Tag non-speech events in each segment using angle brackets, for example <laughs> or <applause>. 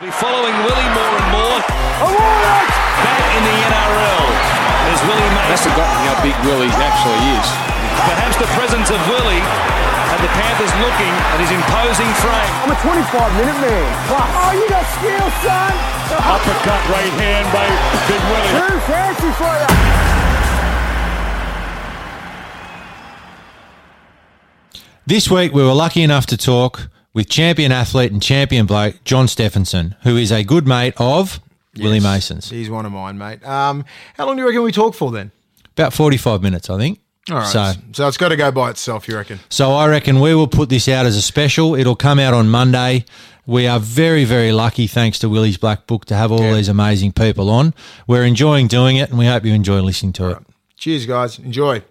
Be following Willie more and more. Back in the NRL. There's Willie I've Mason. forgotten how big Willie actually is. Perhaps the presence of Willie had the Panthers looking at his imposing frame. I'm a 25 minute man. Plus. Oh, you got skill, son. Uppercut right hand by Big Willie. Too fancy for you. This week, we were lucky enough to talk with champion athlete and champion bloke John Steffensen, who is a good mate of Willie Mason's. He's one of mine, mate. Um, how long do you reckon we talk for then? About 45 minutes, I think. All right. So, So, it's got to go by itself, you reckon? so I reckon we will put this out as a special. It'll come out on Monday. We are very, very lucky, thanks to Willie's Black Book, to have all Yeah. these amazing people on. We're enjoying doing it, and we hope you enjoy listening to it. Cheers, guys. Enjoy.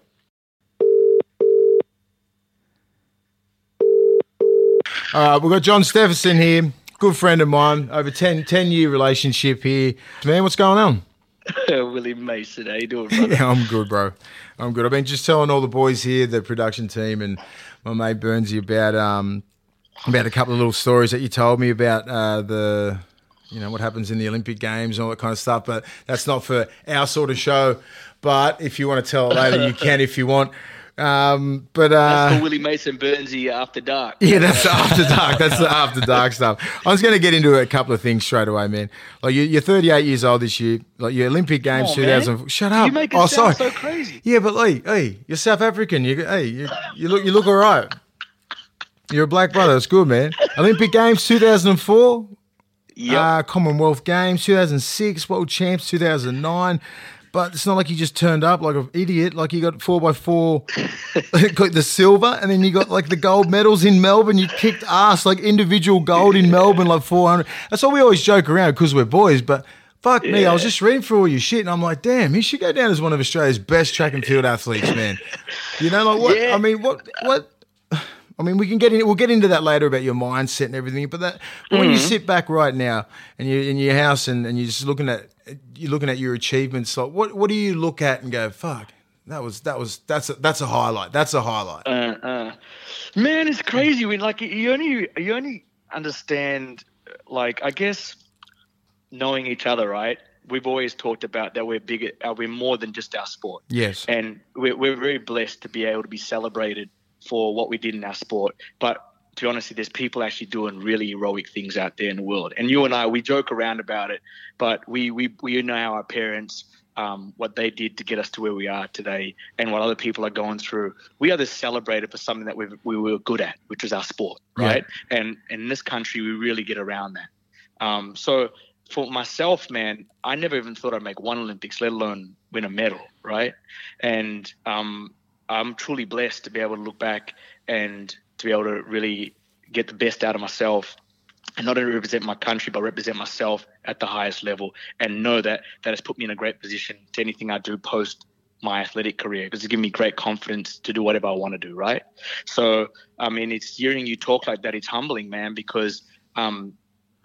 All right, we've got John Steffensen here, good friend of mine, over 10, 10 year relationship here. Man, what's going on? <laughs> Willie Mason, how you doing, brother? Yeah, <laughs> I'm good, bro. I'm good. I've been just telling all the boys here, the production team, and my mate Burnsy about um about a couple of little stories that you told me about uh, the you know what happens in the Olympic Games and all that kind of stuff. But that's not for our sort of show. But if you want to tell it later, you can if you want. Um, but That's uh, for Willie Mason Burnsy after dark. <laughs> yeah, that's the after dark. That's the after dark stuff. I was going to get into a couple of things straight away, man. Like you, you're 38 years old this year. Like your Olympic Games on, 2000. man. Shut up. You make it oh, sound sorry. so crazy. Yeah, but hey, hey, you're South African. You, hey, you, you look, you look all right. You're a black brother. That's good, man. Olympic Games 2004. Yep. Uh, Commonwealth Games 2006. World Champs 2009. But it's not like you just turned up like an idiot. Like you got four by four, <laughs> got the silver, and then you got like the gold medals in Melbourne. You kicked ass like individual gold in Melbourne, like 400. That's why we always joke around because we're boys. But fuck me, I was just reading through all your shit, and I'm like, damn, he should go down as one of Australia's best track and field athletes, man. You know, like what? Yeah. I mean, what? What? I mean, we can get in. We'll get into that later about your mindset and everything. But that but when you Mm-hmm. sit back right now and you're in your house and, and you're just looking at you're looking at your achievements, like what what do you look at and go, fuck, that was that was that's a, that's a highlight. That's a highlight. Uh, uh. Man, it's crazy when like you only you only understand like I guess knowing each other, right? We've always talked about that we're bigger, uh, we're more than just our sport. yes. and we're, we're very blessed to be able to be celebrated for what we did in our sport. But to be honest, there's people actually doing really heroic things out there in the world. And you and I, we joke around about it, but we we, we know our parents. Um, what they did to get us to where we are today, and what other people are going through, we are just celebrated for something that we we were good at, which was our sport, Yeah. right? And, and in this country, we really get around that. Um, so for myself, man, I never even thought I'd make one Olympics, let alone win a medal, right? And um, I'm truly blessed to be able to look back and to be able to really get the best out of myself and not only represent my country but represent myself at the highest level and know that that has put me in a great position to anything I do post my athletic career because it's given me great confidence to do whatever I want to do right so I mean it's hearing you talk like that it's humbling man because um,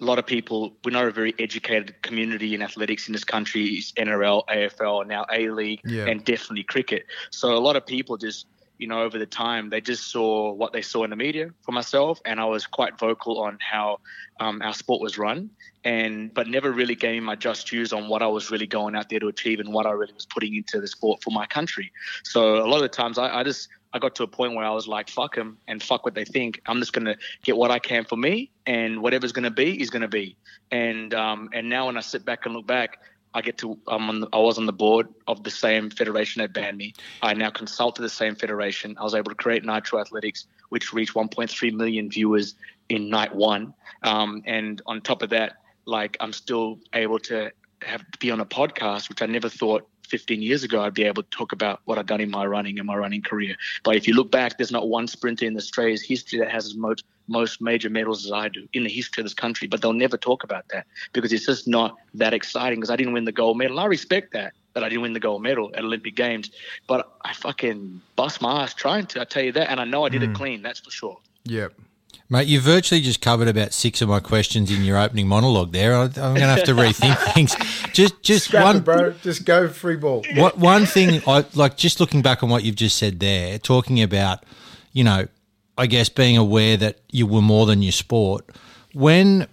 a lot of people, we're not a very educated community in athletics in this country. It's NRL, AFL, now A League, Yeah. and definitely cricket. So a lot of people just, you know, over the time, they just saw what they saw in the media for myself, and I was quite vocal on how um, our sport was run, and but never really gave my just dues on what I was really going out there to achieve and what I really was putting into the sport for my country. So a lot of the times, I, I just I got to a point where I was like, fuck them and fuck what they think. I'm just gonna get what I can for me, and whatever's gonna be is gonna be. And um, and now when I sit back and look back, I get to I'm on the, I was on the board of the same federation that banned me. I now consult to the same federation. I was able to create Nitro Athletics, which reached 1.3 million viewers in night one. Um, and on top of that, like I'm still able to have be on a podcast, which I never thought 15 years ago I'd be able to talk about what I've done in my running and my running career. But if you look back, there's not one sprinter in Australia's history that has as most most major medals as I do in the history of this country. But they'll never talk about that because it's just not that exciting. Because I didn't win the gold medal. I respect that that I didn't win the gold medal at Olympic Games, but I fucking bust my ass trying to. I tell you that, and I know I did it hmm. clean. That's for sure. Yep. Mate, you virtually just covered about six of my questions in your opening monologue there. I- I'm going to have to <laughs> rethink things. Just, just Scrap one, it, bro. Just go free ball. What one thing I like just looking back on what you've just said there, talking about, you know, I guess being aware that you were more than your sport. When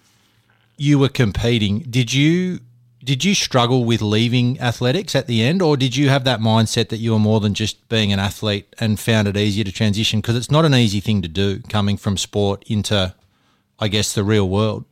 you were competing, did you did you struggle with leaving athletics at the end, or did you have that mindset that you were more than just being an athlete and found it easier to transition? Because it's not an easy thing to do coming from sport into, I guess, the real world.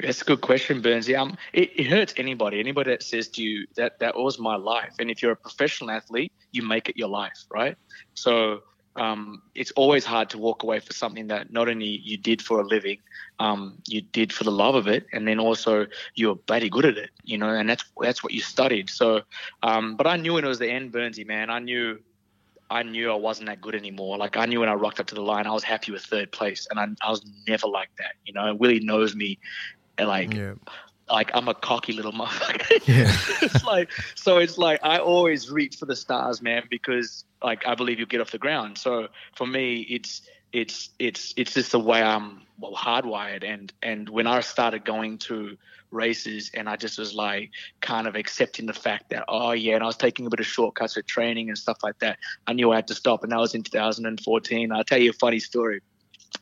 That's a good question, Burnsy. Um, it, it hurts anybody. Anybody that says to you that that was my life, and if you're a professional athlete, you make it your life, right? So um, it's always hard to walk away for something that not only you did for a living, um, you did for the love of it, and then also you're bloody good at it, you know, and that's that's what you studied. So, um, but I knew when it was the end, Burnsy, man, I knew. I knew I wasn't that good anymore. Like I knew when I rocked up to the line, I was happy with third place, and I, I was never like that. You know, Willie knows me, like Yeah. Like I'm a cocky little <laughs> motherfucker. Yeah. it's like so it's like I always reach for the stars, man, because like I believe you'll get off the ground. So for me it's it's it's it's just the way I'm well, hardwired and and when I started going to races and I just was like kind of accepting the fact that oh yeah and I was taking a bit of shortcuts for training and stuff like that I knew I had to stop and that was in 2014 I'll tell you a funny story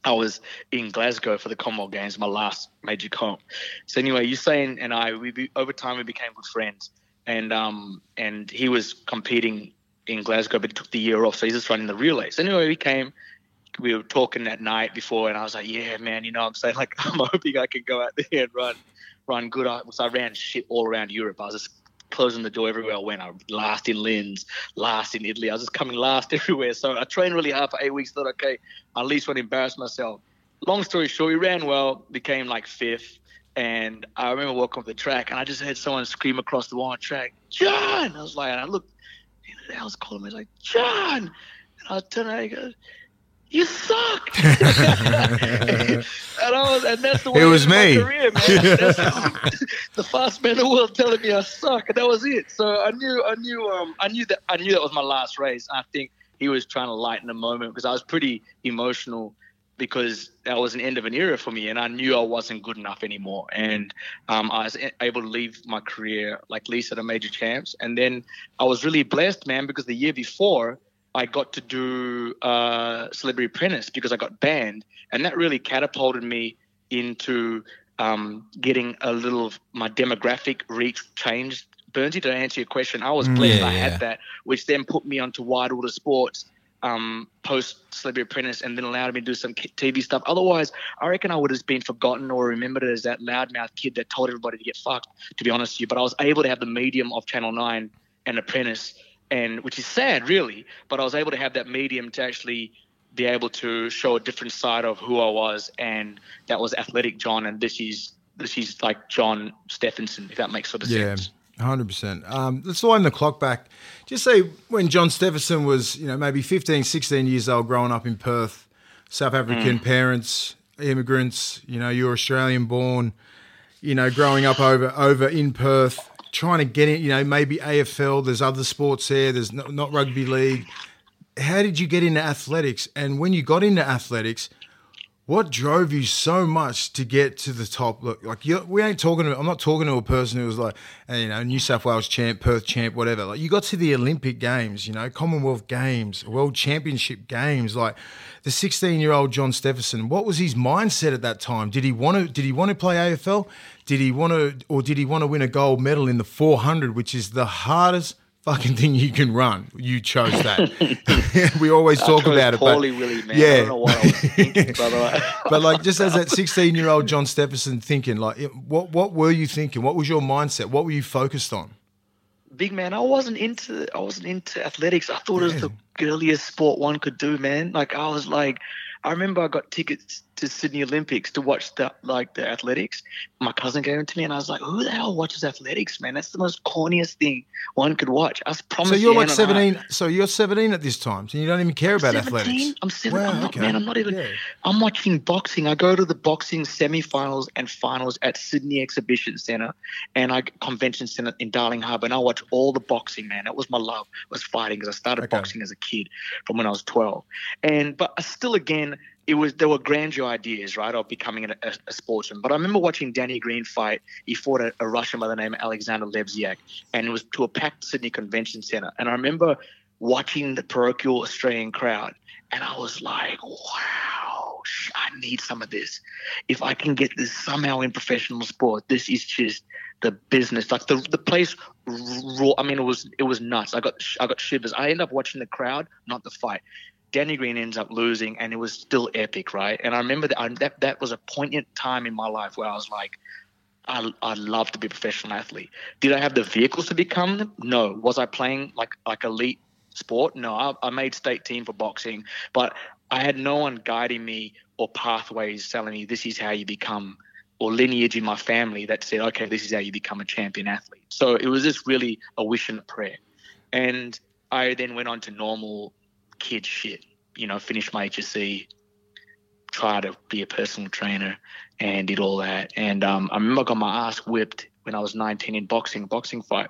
I was in Glasgow for the Commonwealth Games, my last major comp. So anyway, Usain and I, we be, over time we became good friends, and um and he was competing in Glasgow, but he took the year off, so he's just running the relays. So anyway, we came, we were talking that night before, and I was like, yeah, man, you know, I'm saying <laughs> like I'm hoping I can go out there and run, run good. I So I ran shit all around Europe. I was just closing the door everywhere I went. I last in Linz, last in Italy. I was just coming last <laughs> everywhere. So I trained really hard for eight weeks. Thought, okay, I at least want to embarrass myself. Long story short, we ran well, became like fifth. And I remember walking off the track, and I just heard someone scream across the wall track, John! I was like, and I looked, who the hell's calling me? I was like, John! And I turning around, he goes, you suck. <laughs> and I was, and that's the way It was me. My career, man. That's the <laughs> fast man in the world telling me I suck, and that was it. So I knew, I knew, um, I knew that, I knew that was my last race. I think he was trying to lighten the moment because I was pretty emotional because that was an end of an era for me, and I knew I wasn't good enough anymore. And um, I was able to leave my career like least at a major champs, and then I was really blessed, man, because the year before. I got to do uh, Celebrity Apprentice because I got banned, and that really catapulted me into um, getting a little of my demographic reach changed. Burnsy, to answer your question, I was blessed yeah, I yeah. had that, which then put me onto Wide World of Sports um, post Celebrity Apprentice, and then allowed me to do some TV stuff. Otherwise, I reckon I would have been forgotten or remembered as that loudmouth kid that told everybody to get fucked. To be honest with you, but I was able to have the medium of Channel Nine and Apprentice, and which is sad, really. But I was able to have that medium to actually be able to show a different side of who I was, and that was athletic John, and this is this is like John Steffensen, if that makes sort of Yeah, sense. hundred percent. Um, let's wind the clock back. Just say when John Steffensen was, you know, maybe 15, 16 years old, growing up in Perth, South African parents, immigrants. You know, you're Australian born. You know, growing up over over in Perth, trying to get in. You know, maybe AFL. There's other sports there. There's not, not rugby league. How did you get into athletics? And when you got into athletics, what drove you so much to get to the top? Look, like we ain't talking. To, I'm not talking to a person who was like, uh, you know, New South Wales champ, Perth champ, whatever. Like you got to the Olympic Games, you know, Commonwealth Games, World Championship Games. Like the 16 year old John Steffensen, what was his mindset at that time? Did he want to? Did he want to play AFL? Did he want to, or did he want to win a gold medal in the 400, which is the hardest fucking thing you can run? You chose that. <laughs> <laughs> we always talk about it, poorly, but Willie, man. I yeah. don't know what I was thinking, <laughs> but like just as that 16 year old John Steffensen thinking, like what what were you thinking? What was your mindset? What were you focused on? big man, I wasn't into I wasn't into athletics. I thought it was the girliest sport one could do, man. Like I was like I remember I got tickets to Sydney Olympics to watch the like the athletics. My cousin gave them to me and I was like, Who the hell watches athletics, man? That's the most corniest thing one could watch. I was So you're like 17. So you're 17 at this time, so you don't even care about 17? athletics. I'm seven. Wow, I'm not, okay. man. I'm not even. Yeah. I'm watching boxing. I go to the boxing semi-finals and finals at Sydney Exhibition Centre and I Convention Centre in Darling Harbour, and I watch all the boxing. Man, that was my love. Was fighting because I started Okay. boxing as a kid from when I was 12, and but I still again. It was there were grandeur ideas, right, of becoming a, a, a sportsman. But I remember watching Danny Green fight. He fought a, a Russian by the name of Alexander Lebziak, and it was to a packed Sydney Convention Centre. And I remember watching the parochial Australian crowd, and I was like, wow, I need some of this. If I can get this somehow in professional sport, this is just the business. Like the the place, raw. I mean, it was it was nuts. I got I got shivers. I ended up watching the crowd, not the fight. Danny Green ends up losing, and it was still epic, right? And I remember that that that was a poignant time in my life where I was like, I I love to be a professional athlete. Did I have the vehicles to become them? No. Was I playing like like elite sport? No. I, I made state team for boxing, but I had no one guiding me or pathways telling me this is how you become or lineage in my family that said, okay, this is how you become a champion athlete. So it was just really a wish and a prayer. And I then went on to normal kid shit, you know, finished my HSC, try to be a personal trainer and did all that. And um, I remember I got my ass whipped when I was 19 in boxing, boxing fight.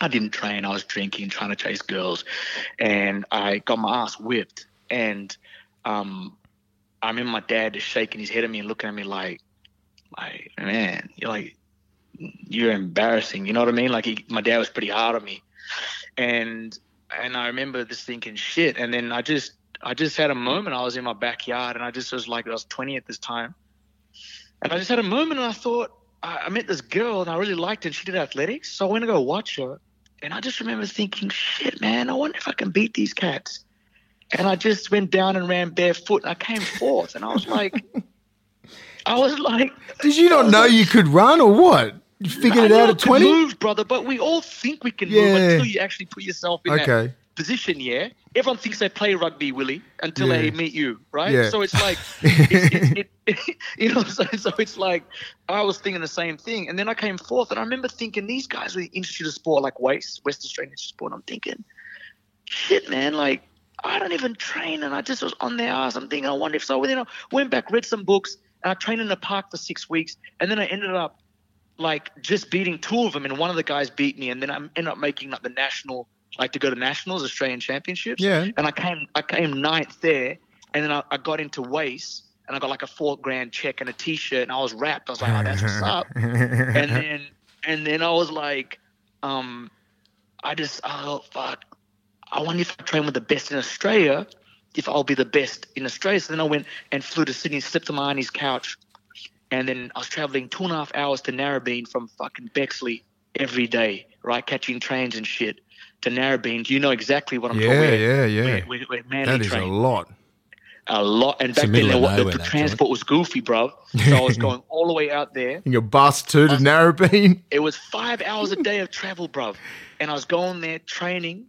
I didn't train. I was drinking, trying to chase girls, and I got my ass whipped. And um, I remember my dad just shaking his head at me and looking at me like, like, man, you're like, you're embarrassing. You know what I mean? Like, he, my dad was pretty hard on me, and and I remember just thinking shit. And then I just I just had a moment. I was in my backyard, and I just was like, I was 20 at this time, and I just had a moment, and I thought I, I met this girl, and I really liked her. And she did athletics, so I went to go watch her, and I just remember thinking, shit, man, I wonder if I can beat these cats. And I just went down and ran barefoot, and I came fourth, and I was like. <laughs> I was like, Did you not know you could run or what? You figured I it out at 20? move, brother, but we all think we can move Yeah. until you actually put yourself in Okay. that position. Yeah, everyone thinks they play rugby, Willie, until Yeah. they meet you, right? Yeah. So it's like, <laughs> it, it, it, <laughs> you know, so, so it's like I was thinking the same thing, and then I came forth, and I remember thinking these guys were the Institute of Sport, like WAIS, West Australian Institute of Sport. I'm thinking, shit, man, like. I don't even train, and I just was on their ass. I'm thinking, I wonder if so. Then I went back, read some books, and I trained in the park for six weeks, and then I ended up like just beating two of them, and one of the guys beat me, and then I ended up making like the national, like to go to nationals, Australian championships. Yeah. And I came, I came ninth there, and then I, I got into WAIS, and I got like a four grand check and a T-shirt, and I was wrapped. I was like, oh, that's what's <laughs> up. and then, and then I was like, um, I just, oh fuck, I wonder if I train with the best in Australia, if I'll be the best in Australia. So then I went and flew to Sydney, slept on my auntie's couch, and then I was traveling two and a half hours to Narrabeen from fucking Bexley every day, right? Catching trains and shit to Narrabeen. Do you know exactly what I'm Yeah, talking about? yeah, yeah. Where, where, where Manly That is a lot. A lot. And back the then, the, the, the transport was goofy, bro. So I was <laughs> going all the way out there. In your bus too to Narrabeen. <laughs> It was five hours a day of travel, bro. And I was going there training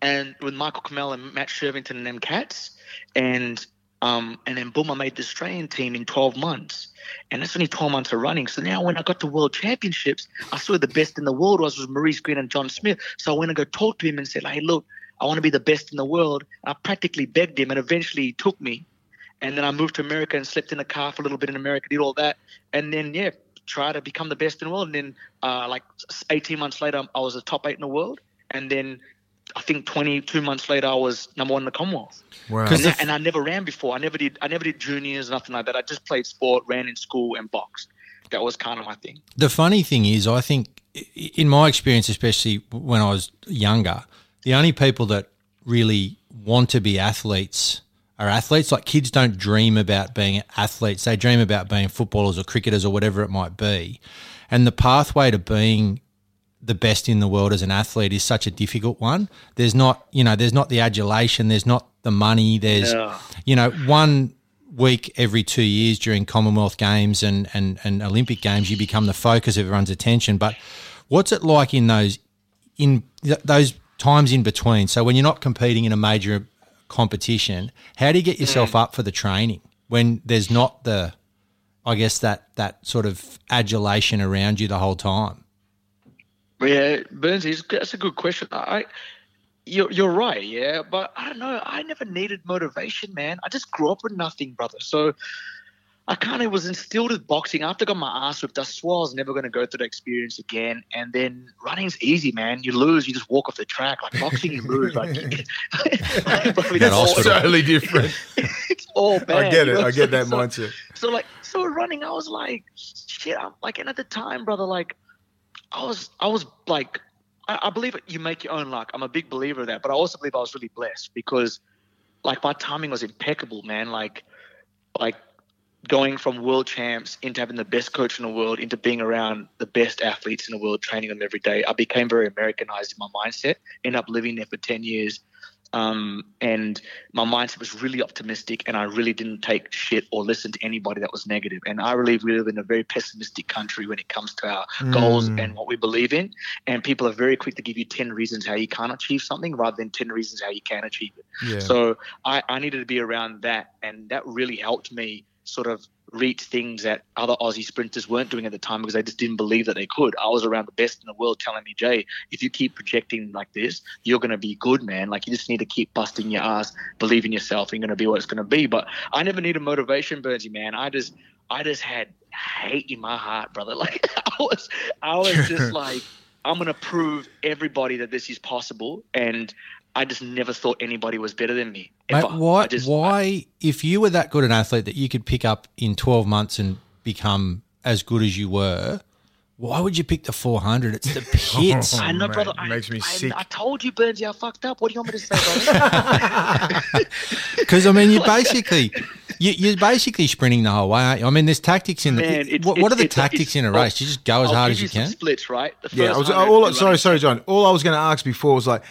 and with Michael Kamel and Matt Shirvington and them cats. And um, and then boom, I made the Australian team in 12 months. And that's only 12 months of running. So now when I got to World Championships, I saw the best in the world was, was Maurice Greene and John Smith. So I went and go talk to him and said, hey, look, I want to be the best in the world. I practically begged him and eventually he took me. And then I moved to America and slept in a car for a little bit in America, did all that. And then, yeah, try to become the best in the world. And then, uh, like 18 months later, I was the top eight in the world. And then I think 22 months later, I was number one in the Commonwealth. Wow. And, that- and I never ran before. I never did. I never did juniors, nothing like that. I just played sport, ran in school, and boxed. That was kind of my thing. The funny thing is, I think, in my experience, especially when I was younger, the only people that really want to be athletes are athletes. Like kids don't dream about being athletes; they dream about being footballers or cricketers or whatever it might be. And the pathway to being the best in the world as an athlete is such a difficult one. There's not, you know, there's not the adulation, there's not the money, there's, Yeah. you know, one week every two years during Commonwealth Games and, and, and Olympic Games, you become the focus of everyone's attention. But what's it like in those in th- those times in between? So when you're not competing in a major competition, how do you get yourself mm. up for the training when there's not the, I guess that that sort of adulation around you the whole time? Yeah, Burnsy, that's a good question. I, you're, you're right, yeah, but I don't know. I never needed motivation, man. I just grew up with nothing, brother. So I kind of was instilled with boxing. After I got my ass whipped, I swore I was never going to go through the experience again. And then running's easy, man. You lose, you just walk off the track. Like boxing, you lose. Like, <laughs> <laughs> Bro, <laughs> it's, all, hospital. totally different. it's all bad. I get you it. know? I get that So- mindset. so like so running, I was like, shit. I'm like, and at the time, brother, like, I was I was like, I, I believe you make your own luck. I'm a big believer of that, but I also believe I was really blessed because, like, my timing was impeccable, man. Like, like going from world champs into having the best coach in the world into being around the best athletes in the world, training them every day. I became very Americanized in my mindset. Ended up living there for ten years. Um, and my mindset was really optimistic, and I really didn't take shit or listen to anybody that was negative. And I really live in a very pessimistic country when it comes to our goals and what we believe in. And people are very quick to give you 10 reasons how you can't achieve something rather than 10 reasons how you can achieve it. Yeah. So I, I needed to be around that, and that really helped me sort of reach things that other Aussie sprinters weren't doing at the time because they just didn't believe that they could. I was around the best in the world telling me, Jay, if you keep projecting like this, you're going to be good, man. Like you just need to keep busting your ass, believe in yourself, and you're going to be what it's going to be. But I never needed motivation, Burnsy, man. I just, I just had hate in my heart, brother. <laughs> Like I was, I was just <laughs> like, I'm going to prove everybody that this is possible. And I just never thought anybody was better than me. Mate, why? Just- why? If you were that good an athlete that you could pick up in twelve months and become as good as you were, why would you pick the four hundred? It's the <laughs> pits. Oh, I know, mate, brother. it I, makes me I, sick. I told you, Burnsy, I fucked up. What do you want me to say, brother? <laughs> Because I mean, you <laughs> basically you, you're basically sprinting the whole way. Aren't you? I mean, there's tactics in the. Man, it's- what, what are the it's- tactics it's- in a race? You just go as I'll hard give as you some can. Splits, right? The Yeah, I was all. Sorry, sorry, John. All I was going to ask before was like,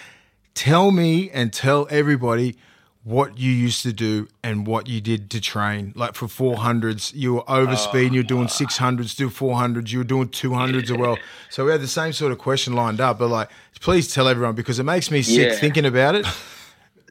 tell me and tell everybody what you used to do and what you did to train. Like for four hundreds, you were over oh, speed. You're doing six hundreds, do four hundreds. You were doing two hundreds as well. So we had the same sort of question lined up. But like, please tell everyone because it makes me sick Yeah. thinking about it. <laughs>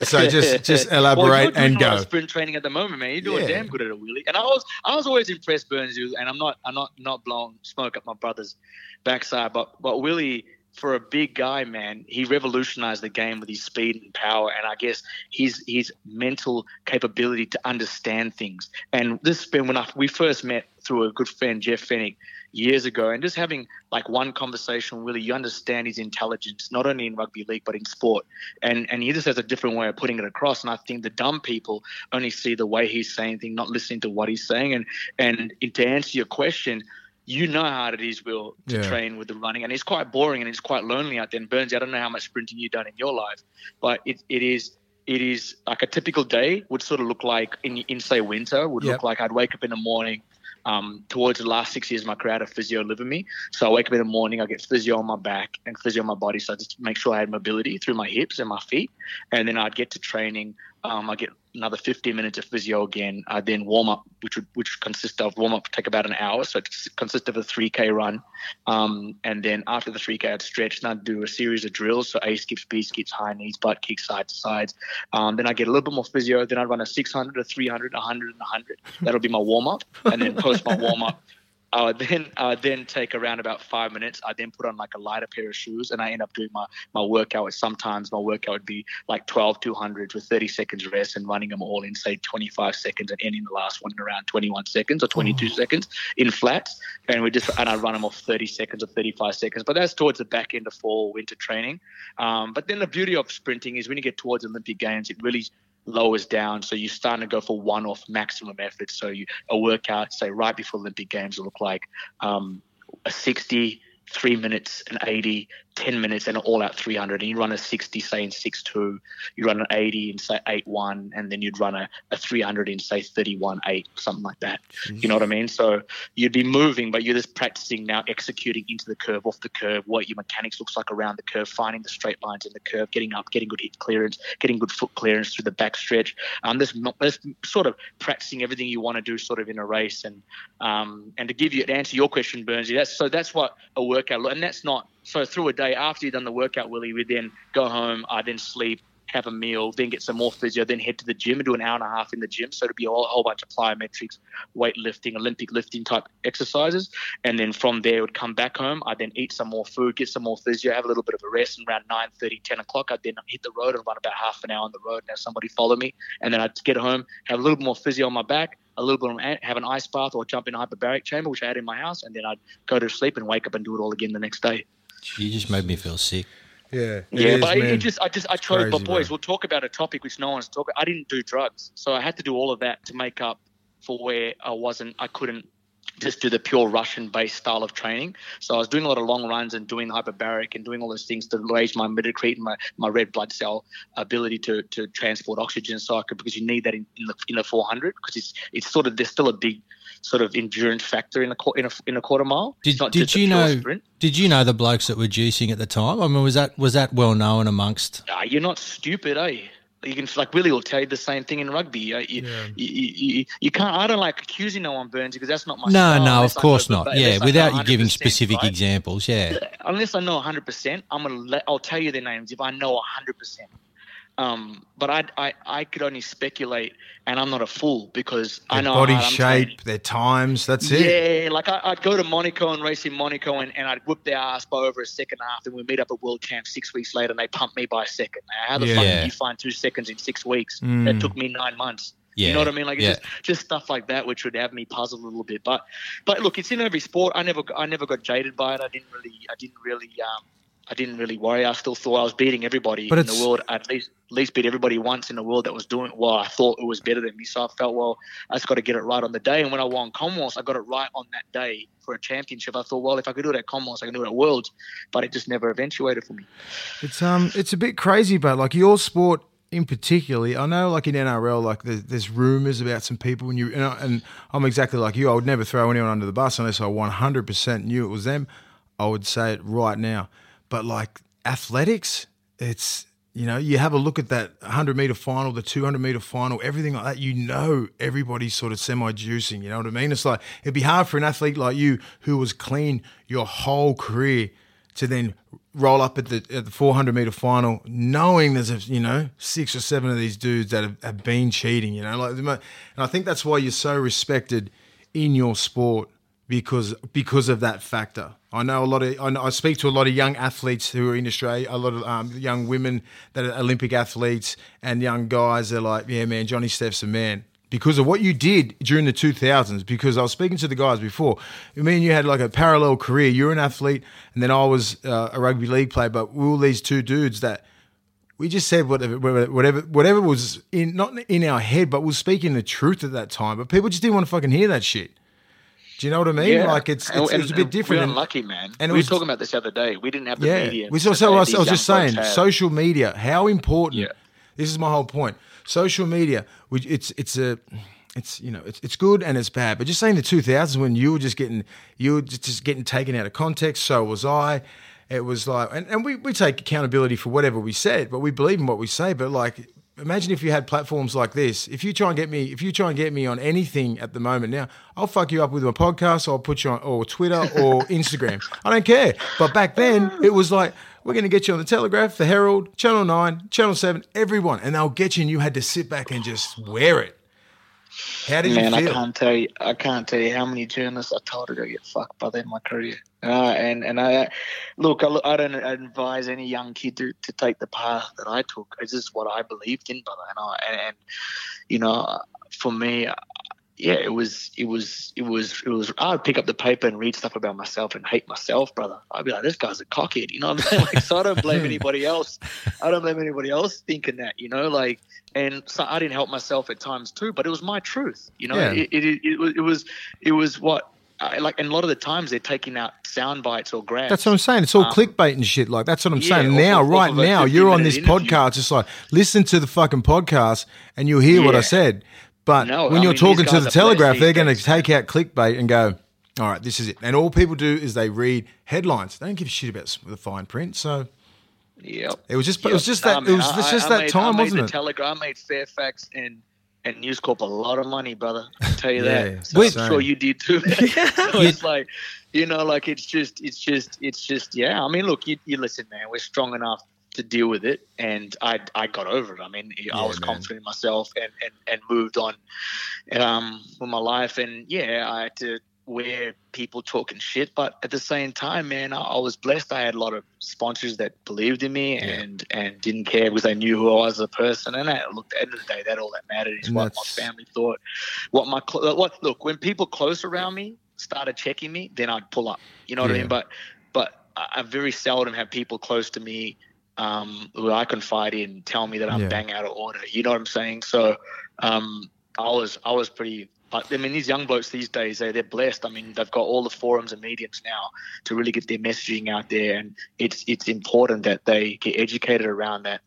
So just just well, elaborate you're doing and go. sprint training at the moment, man. You're doing Yeah. damn good at it, Willie. And I was, I was always impressed, Burns, you, and I'm not, I'm not, not blowing smoke up my brother's backside, but, but Willie, for a big guy, man, he revolutionized the game with his speed and power, and I guess his his mental capability to understand things. And this has been when I, we first met through a good friend, Jeff Fenech, years ago, and just having like one conversation Willie, you understand his intelligence, not only in rugby league but in sport, and and he just has a different way of putting it across. And I think the dumb people only see the way he's saying things, not listening to what he's saying. And and to answer your question, you know how hard it is, Will, to Yeah. train with the running, and it's quite boring and it's quite lonely out there. And Burns, I don't know how much sprinting you've done in your life, but it, it is it is like a typical day would sort of look like in in say winter would Yep. look like I'd wake up in the morning. Um, towards the last six years, my career had a physio live in me. So I wake up in the morning, I get physio on my back and physio on my body. So I just make sure I had mobility through my hips and my feet. And then I'd get to training. Um, I get another 15 minutes of physio again. I then warm up, which would which consists of warm up take about an hour. So it consists of a 3k run, um, and then after the 3k I'd stretch and I'd do a series of drills. So A skips, B skips, high knees, butt kicks, side to sides. Um, then I get a little bit more physio. Then I'd run a 600, a 300, 100, and 100. That'll be my warm up, and then post my warm up. I would then I would then take around about five minutes. I then put on like a lighter pair of shoes, and I end up doing my my workout. Sometimes my workout would be like 12 200s with 30 seconds rest, and running them all in say 25 seconds, and ending the last one in around 21 seconds or 22 seconds in flats. And we just and I run them off 30 seconds or 35 seconds. But that's towards the back end of fall winter training. Um, but then the beauty of sprinting is when you get towards Olympic Games, it really lowers down. So you're starting to go for one off maximum effort. So you a workout, say right before Olympic Games will look like um, a 60, three minutes, an 80, 10 minutes, and all out 300. And you run a 60, say in 6 2. You run an 80 in, say, 8 1. And then you'd run a, a 300 in, say, 31 8, something like that. You know what I mean? So you'd be moving, but you're just practicing now executing into the curve, off the curve, what your mechanics looks like around the curve, finding the straight lines in the curve, getting up, getting good hip clearance, getting good foot clearance through the back stretch. Um, this, this sort of practicing everything you want to do sort of in a race. And um, and to give you to answer your question, Burnsy, that's so that's what a workout, and that's not so through a day after you've done the workout, Willie, we then go home, I then sleep, have a meal, then get some more physio, then head to the gym and do an hour and a half in the gym. So it'll be a whole, bunch of plyometrics, weightlifting, Olympic lifting type exercises. And then from there, I would come back home. I'd then eat some more food, get some more physio, have a little bit of a rest. And around 9 10 o'clock, I'd then hit the road and run about half an hour on the road and have somebody follow me. And then I'd get home, have a little bit more physio on my back, a little bit of, have an ice bath or jump in a hyperbaric chamber, which I had in my house. And then I'd go to sleep and wake up and do it all again the next day. You just made me feel sick. Yeah, Yeah, is, but I, man. it just, I just, I chose. crazy, but boys, bro. we'll talk about a topic which no one's talking. I didn't do drugs, so I had to do all of that to make up for where I wasn't. I couldn't just do the pure Russian based style of training. So I was doing a lot of long runs and doing hyperbaric and doing all those things to raise my hematocrit and my, my red blood cell ability to, to transport oxygen. So I could, because you need that in, in the in the 400 because it's it's sort of there's still a big sort of endurance factor in a in a, in a quarter mile. Did, did you know? Sprint. Did you know the blokes that were juicing at the time? I mean, was that was that well known amongst? Ah, you're not stupid, eh? You can like Willie will tell you the same thing in rugby. Uh, You, you, you, you, you can't. I don't like accusing no one, Burns, because that's not my No, no, of course know- not. Yeah, without you giving specific right? examples. Yeah, unless I know 100, percent I'm gonna let. I'll tell you their names if I know 100. percent Um, but I, I, I could only speculate, and I'm not a fool because I Their know body how I'm training. shape, their times. That's it. Yeah, like I, I'd go to Monaco and race in Monaco, and, and I'd whip their ass by over a second after. And we meet up at World Champ six weeks later, and they pump me by a second. How the fuck Yeah. did you find two seconds in six weeks? Mm. That took me nine months. yeah. You know what I mean? Like yeah. just, just stuff like that, which would have me puzzled a little bit. But, but look, it's in every sport. I never, I never got jaded by it. I didn't really, I didn't really, um, I didn't really worry. I still thought I was beating everybody But in the world. At least, at least beat everybody once in the world that was doing well. I thought it was better than me, so I felt well. I just got to get it right on the day. And when I won Commonwealth, I got it right on that day for a championship. I thought, well, if I could do it at Commonwealth, I can do it at Worlds. But it just never eventuated for me. It's um, it's a bit crazy, but like your sport in particularly, I know like in NRL, like there's, there's rumors about some people, and you and, I, and I'm exactly like you. I would never throw anyone under the bus unless I 100% knew it was them. I would say it right now, but like athletics, it's you know you have a look at that 100 meter final, the 200 meter final, everything like that. You know everybody's sort of semi juicing. You know what I mean? It's like it'd be hard for an athlete like you who was clean your whole career to then roll up at the at the 400 meter final, knowing there's a you know six or seven of these dudes that have, have been cheating. You know, like and I think that's why you're so respected in your sport because because of that factor. I know a lot of I, know, I speak to a lot of young athletes who are in Australia, a lot of um, young women that are Olympic athletes and young guys. They're like, yeah, man, Johnny Steph's a man because of what you did during the 2000s. Because I was speaking to the guys before. I mean, you had like a parallel career. You're an athlete, and then I was uh, a rugby league player. But we were these two dudes that we just said whatever, whatever, whatever was in not in our head, but we were speaking the truth at that time. But people just didn't want to fucking hear that shit. Do you know what I mean? Like it's it's, And- it's a bit different. We're unlucky, man. and we was- were talking about this the other day. We didn't have the yeah, media. we saw. So I was, I was just saying, social media. How important? Yeah. This is my whole point. Social media. Which it's it's a. It's you know it's it's good and it's bad, but just saying the 2000s when you were just getting you were just, just getting taken out of context. So was I. It was like, and, and we, we take accountability for whatever we said, but we believe in what we say. But like, imagine if you had platforms like this. If you try and get me, if you try and get me on anything at the moment now, I'll fuck you up with my podcast. I'll put you on or Twitter or <laughs> Instagram. I don't care. But back then, it was like we're going to get you on the Telegraph, the Herald, Channel Nine, Channel Seven, everyone, and they'll get you, and you had to sit back and just wear it. How did Man, you I can't tell you. I can't tell you how many journalists I told to go get fucked by of my career. Uh, and and I look, I, I don't advise any young kid to, to take the path that I took. It's just what I believed in, brother. And I, and, and you know, for me, yeah, it was it was it was it was. I'd pick up the paper and read stuff about myself and hate myself, brother. I'd be like, this guy's a cockhead, you know what I'm saying? <laughs> Like, so I don't blame anybody else. I don't blame anybody else thinking that, you know, like. And so I didn't help myself at times too, but it was my truth, you know. Yeah. It, it, it, it was it was it was what I, like, and a lot of the times they're taking out sound bites or grabs. That's what I'm saying. It's all Um, clickbait and shit. Like that's what I'm yeah, saying. Now, of- right now, you're on this interview. podcast. It's like listen to the fucking podcast and you'll hear what I said. But No, when I you're mean, talking to the Telegraph, they're going to take out clickbait and go, "All right, this is it." And all people do is they read headlines. They don't give a shit about the fine print. So Yep. it was just, it was just that, it man, was I- just I that made- time, wasn't the it? Telegraph. I made Fairfax and and News Corp a lot of money, brother. I tell you Yeah, that. So I'm sure you did too. <laughs> <laughs> so it's like, you know, like it's just, it's just, it's just, yeah. I mean, look, you, you listen, man. We're strong enough to deal with it, and I, I got over it. I mean, I was man. confident in myself and and and moved on, um, with my life. And yeah, I had to wear people talking shit, but at the same time, man, I, I was blessed. I had a lot of sponsors that believed in me and and didn't care because they knew who I was as a person. And I, look, at the end of the day, that all that mattered is And what that's- my family thought. What my cl- what look when people close around me started checking me, then I'd pull up. You know what I mean? But but I I very seldom have people close to me um, who I confide in tell me that I'm Yeah. bang out of order. You know what I'm saying? So um, I was I was pretty but I mean, these young blokes these days, they, they're blessed. I mean, they've got all the forums and mediums now to really get their messaging out there, and it's it's important that they get educated around that,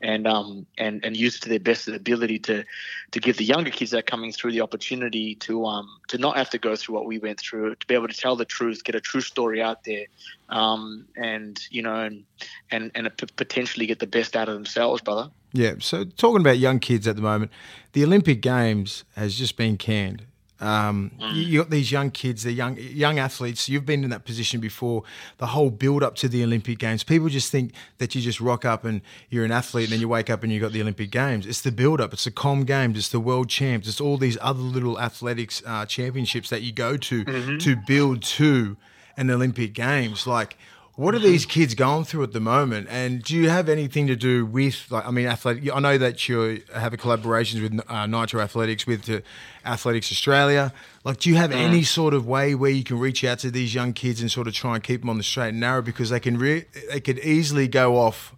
and um and and use it to their best ability to to give the younger kids that are coming through the opportunity to um to not have to go through what we went through, to be able to tell the truth, get a true story out there, um and you know and and and potentially get the best out of themselves, brother. Yeah. So talking about young kids at the moment, the Olympic Games has just been canned. Um, you, you got these young kids, they're young young athletes. You've been in that position before. The whole build up to the Olympic Games, people just think that you just rock up and you're an athlete, and then you wake up and you got the Olympic Games. It's the build up. It's the Com Games. It's the World Champs. It's all these other little athletics uh, championships that you go to to build to an Olympic Games. Like, what are these kids going through at the moment? And do you have anything to do with, like, I mean, athletic? I know that you have a collaborations with uh, Nitro Athletics, with uh, Athletics Australia. Like, do you have any sort of way where you can reach out to these young kids and sort of try and keep them on the straight and narrow because they can re- they could easily go off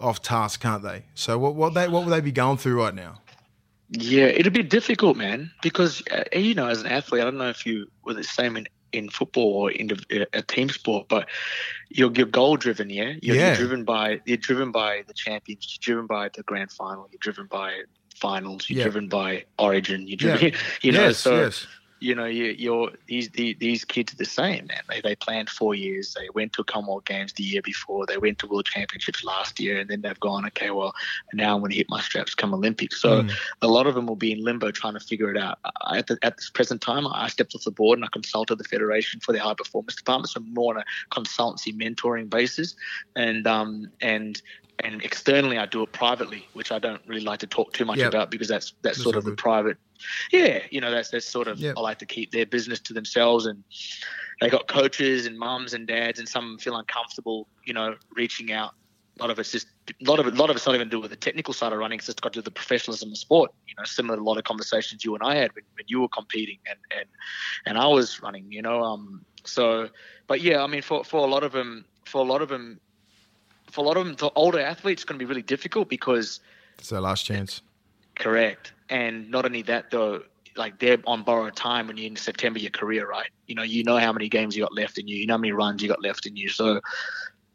off task, can't they? So, what what they what will they be going through right now? Yeah, it'll be difficult, man, because uh, you know, as an athlete, I don't know if you were the same in, in football or in a team sport, but you're you're goal driven, yeah. You're, Yeah. you're driven by you're driven by the champions. You're driven by the grand final. You're driven by finals. You're Yeah. driven by Origin. You're Yeah. driven, <laughs> you know. yes, so yes. You know, you, you're these the, these kids are the same, man. They, they planned four years. They went to Commonwealth Games the year before. They went to World Championships last year, and then they've gone, okay, well, now I'm going to hit my straps come Olympics. So Mm. a lot of them will be in limbo trying to figure it out. I- At, the, at this present time, I stepped off the board and I consulted the federation for their high performance department, so more on a consultancy mentoring basis, and um and. And externally, I do it privately, which I don't really like to talk too much Yep. about because that's that's, That's sort of the private yeah, you know, that's that's sort of Yep. I like to keep their business to themselves and they got coaches and mums and dads and some feel uncomfortable, you know, reaching out. A lot of it's just a lot of it a lot of it's not even to do with the technical side of running, it's just got to do with the professionalism of sport. You know, similar to a lot of conversations you and I had when, when you were competing and, and and I was running, you know. Um so but yeah, I mean for, for a lot of them for a lot of them for a lot of them, the older athletes, it's going to be really difficult because It's their last chance. Correct. And not only that, though, like they're on borrowed time when you're in September your career, right? You know, you know how many games you got left in you, you know how many runs you got left in you. So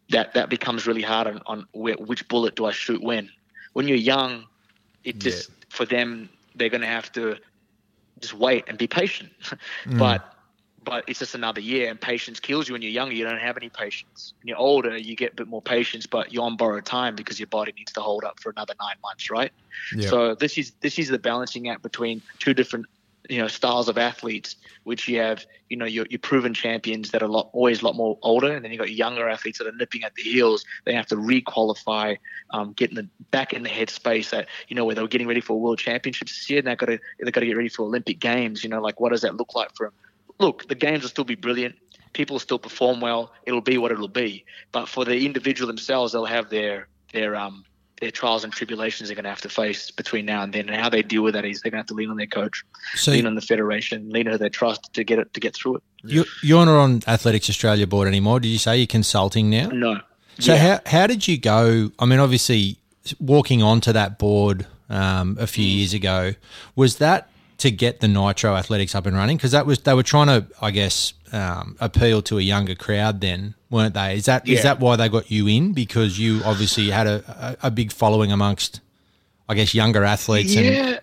that that becomes really hard on, on where, which bullet do I shoot when. When you're young, it just for them they're going to have to just wait and be patient. <laughs> But but it's just another year, and patience kills you. When you're younger, you don't have any patience. When you're older, you get a bit more patience, but you're on borrowed time because your body needs to hold up for another nine months, right? Yeah. So this is this is the balancing act between two different you know styles of athletes, which you have you know your, your proven champions that are lot, always a lot more older, and then you've got younger athletes that are nipping at the heels. They have to re-qualify, um, get in the back in the headspace that you know where they were getting ready for World Championships this year, and they got to they got to get ready for Olympic Games. You know, like what does that look like for them? Look, the games will still be brilliant. People will still perform well. It'll be what it'll be. But for the individual themselves, they'll have their their um their trials and tribulations they're going to have to face between now and then, and how they deal with that is they're going to have to lean on their coach, So lean on the federation, lean on their trust to get it to get through it. you, you're not on Athletics Australia board anymore. Did you say you're consulting now? No, So Yeah. how how did you go? I mean, obviously, walking onto that board um, a few years ago was that to get the Nitro Athletics up and running because that was they were trying to, I guess, um, appeal to a younger crowd. Then weren't they? Is that is Yeah. that why they got you in? Because you obviously had a, a, a big following amongst, I guess, younger athletes. And Yeah.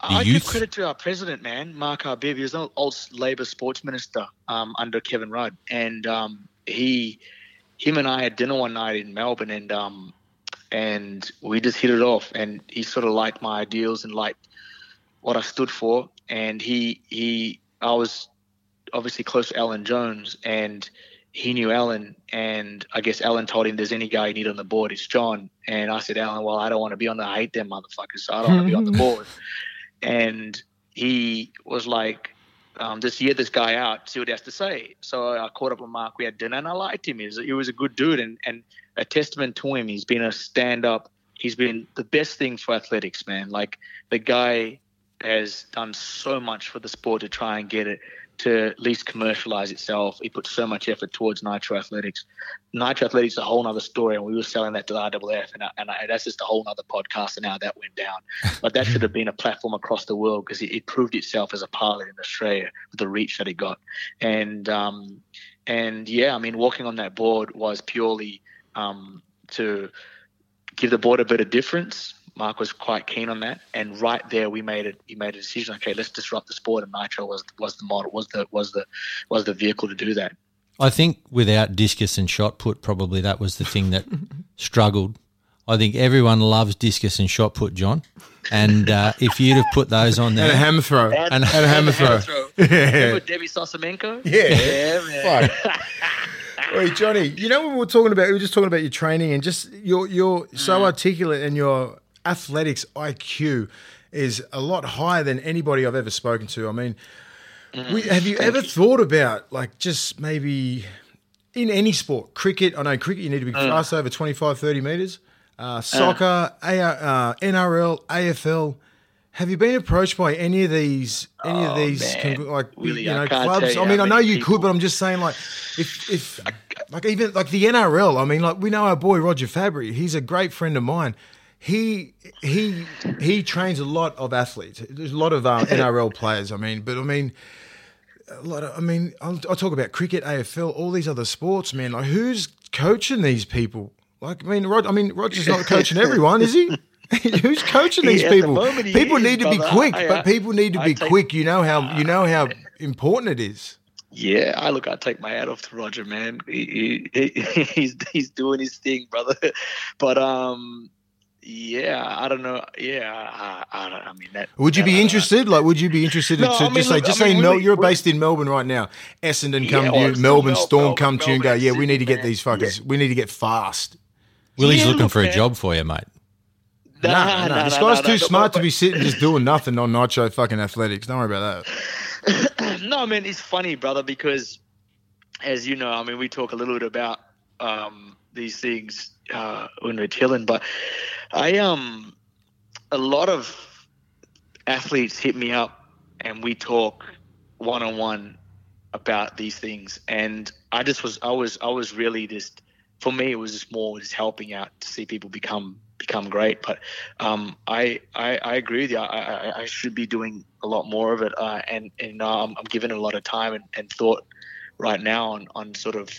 I youth? give credit to our president, man, Mark Arbib. He was an old Labor sports minister um, under Kevin Rudd, and um, he, him and I had dinner one night in Melbourne, and um, and we just hit it off. And he sort of liked my ideals and liked what I stood for. And he he, I was obviously close to Alan Jones, and he knew Alan, and I guess Alan told him, "There's any guy you need on the board, it's John." And I said, "Alan, well, I don't want to be on the. I hate them motherfuckers, so I don't want to be on the <laughs> board." And he was like, um, "Just hear this guy out, see what he has to say." So I caught up with Mark. We had dinner, and I liked him. He was, he was a good dude, and and a testament to him. He's been a stand-up. He's been the best thing for athletics, man. Like the guy has done so much for the sport to try and get it to at least commercialize itself. He put so much effort towards Nitro Athletics. Nitro Athletics is a whole other story, and we were selling that to the RWF, and, I, and I, that's just a whole other podcast and how that went down. <laughs> But that should have been a platform across the world because it, it, proved itself as a pilot in Australia with the reach that it got. And um, and yeah, I mean, walking on that board was purely um, to give the board a bit of difference Mark was quite keen on that, and right there we made it. We made a decision. Okay, let's disrupt the sport, and Nitro was was the model, was the was the was the vehicle to do that. I think without discus and shot put, probably that was the thing that <laughs> struggled. I think everyone loves discus and shot put, John. And uh, if you'd have put those on there, and a hammer throw, and, and, and a hammer throw, throw. <laughs> yeah. Remember Debbie Sosimenko? Yeah, yeah, man. <laughs> Wait, Johnny, you know when we were talking about, we were just talking about your training and just you're you're so mm. articulate and your athletics IQ is a lot higher than anybody I've ever spoken to. I mean, we, have you ever thought about like just maybe in any sport, cricket? I know cricket, you need to be mm. fast over 25, 30 meters. Uh, soccer, uh, uh, NRL, AFL. Have you been approached by any of these, any oh, of these, man. like really, you know, I clubs? you I mean, I know you people. could, but I'm just saying, like, if, if, like, even like the NRL. I mean, like, we know our boy Roger Fabri. He's a great friend of mine he he he trains a lot of athletes. There's a lot of um, NRL <laughs> players. I mean, but I mean, a lot of. I mean, I'll, I'll, talk about cricket, AFL, all these other sports. Man, like who's coaching these people? Like, I mean, Rod, I mean, Roger's not coaching everyone, is he? <laughs> who's coaching these Yeah, at the people? People is, need to be quick, I, uh, but people need to I be take- quick. You know how you know how important it is. Yeah, I look. I take my hat off to Roger, man. He, he, he, <laughs> he's he's doing his thing, brother. But um, yeah, I don't know. Yeah, I, I don't. I mean that. Would you that- be I know. interested? Like, would you be interested No, to I mean, just say, look, just I say, mean, Mel, we- you're based in Melbourne right now. Essendon come Yeah, to you, it's Melbourne Storm Melbourne, come to you and go, yeah, we need to get Sydney, these man. fuckers. We need to get fast. Willie's Yeah, looking look, for a man. job for you, mate. Nah, Nah, nah, nah, nah, this guy's nah, too nah, smart to be sitting just doing nothing on Nacho fucking athletics. Don't worry about that. <laughs> no, man, it's funny, brother, because as you know, I mean, we talk a little bit about um, these things uh, we're chilling, but I um, a lot of athletes hit me up and we talk one on one about these things, and I just was, I was, I was really just, for me, it was just more just helping out to see people become become great. But um, I, I I agree with you. I, I, I should be doing a lot more of it, uh, and and uh, I'm, I'm giving a lot of time and, and thought right now on on sort of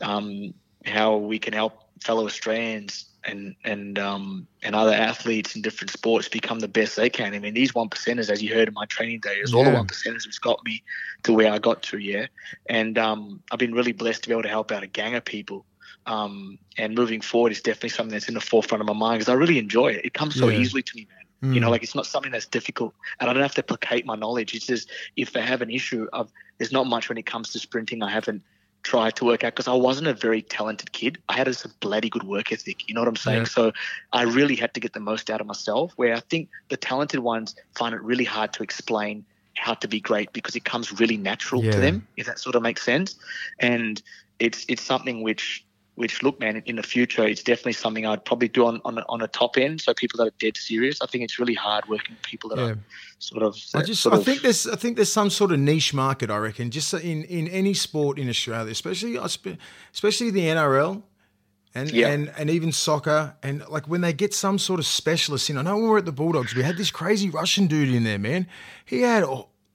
um, how we can help fellow Australians and and um, and other athletes in different sports become the best they can. I mean, these one percenters, as you heard in my training day, is all the Yeah. one percenters which got me to where I got to. Yeah, and um, I've been really blessed to be able to help out a gang of people. Um, and moving forward is definitely something that's in the forefront of my mind because I really enjoy it. It comes so Yeah. easily to me, man. You know, Mm. like it's not something that's difficult, and I don't have to placate my knowledge. It's just if I have an issue, of there's not much when it comes to sprinting. I haven't tried to work out because I wasn't a very talented kid. I had a bloody good work ethic. You know what I'm saying? Yeah. So I really had to get the most out of myself. Where I think the talented ones find it really hard to explain how to be great because it comes really natural Yeah. to them. If that sort of makes sense, and it's it's something which which look man in the future it's definitely something i'd probably do on on, a- on a top end so people that are dead serious i think it's really hard working with people that Yeah. are sort of I just, I of- think there's, I think there's some sort of niche market. I reckon, just in in any sport in Australia, especially, especially the NRL. And, Yeah. and and even soccer and like when they get some sort of specialist in. I know when we were at the Bulldogs, we had this crazy Russian dude in there, man. He had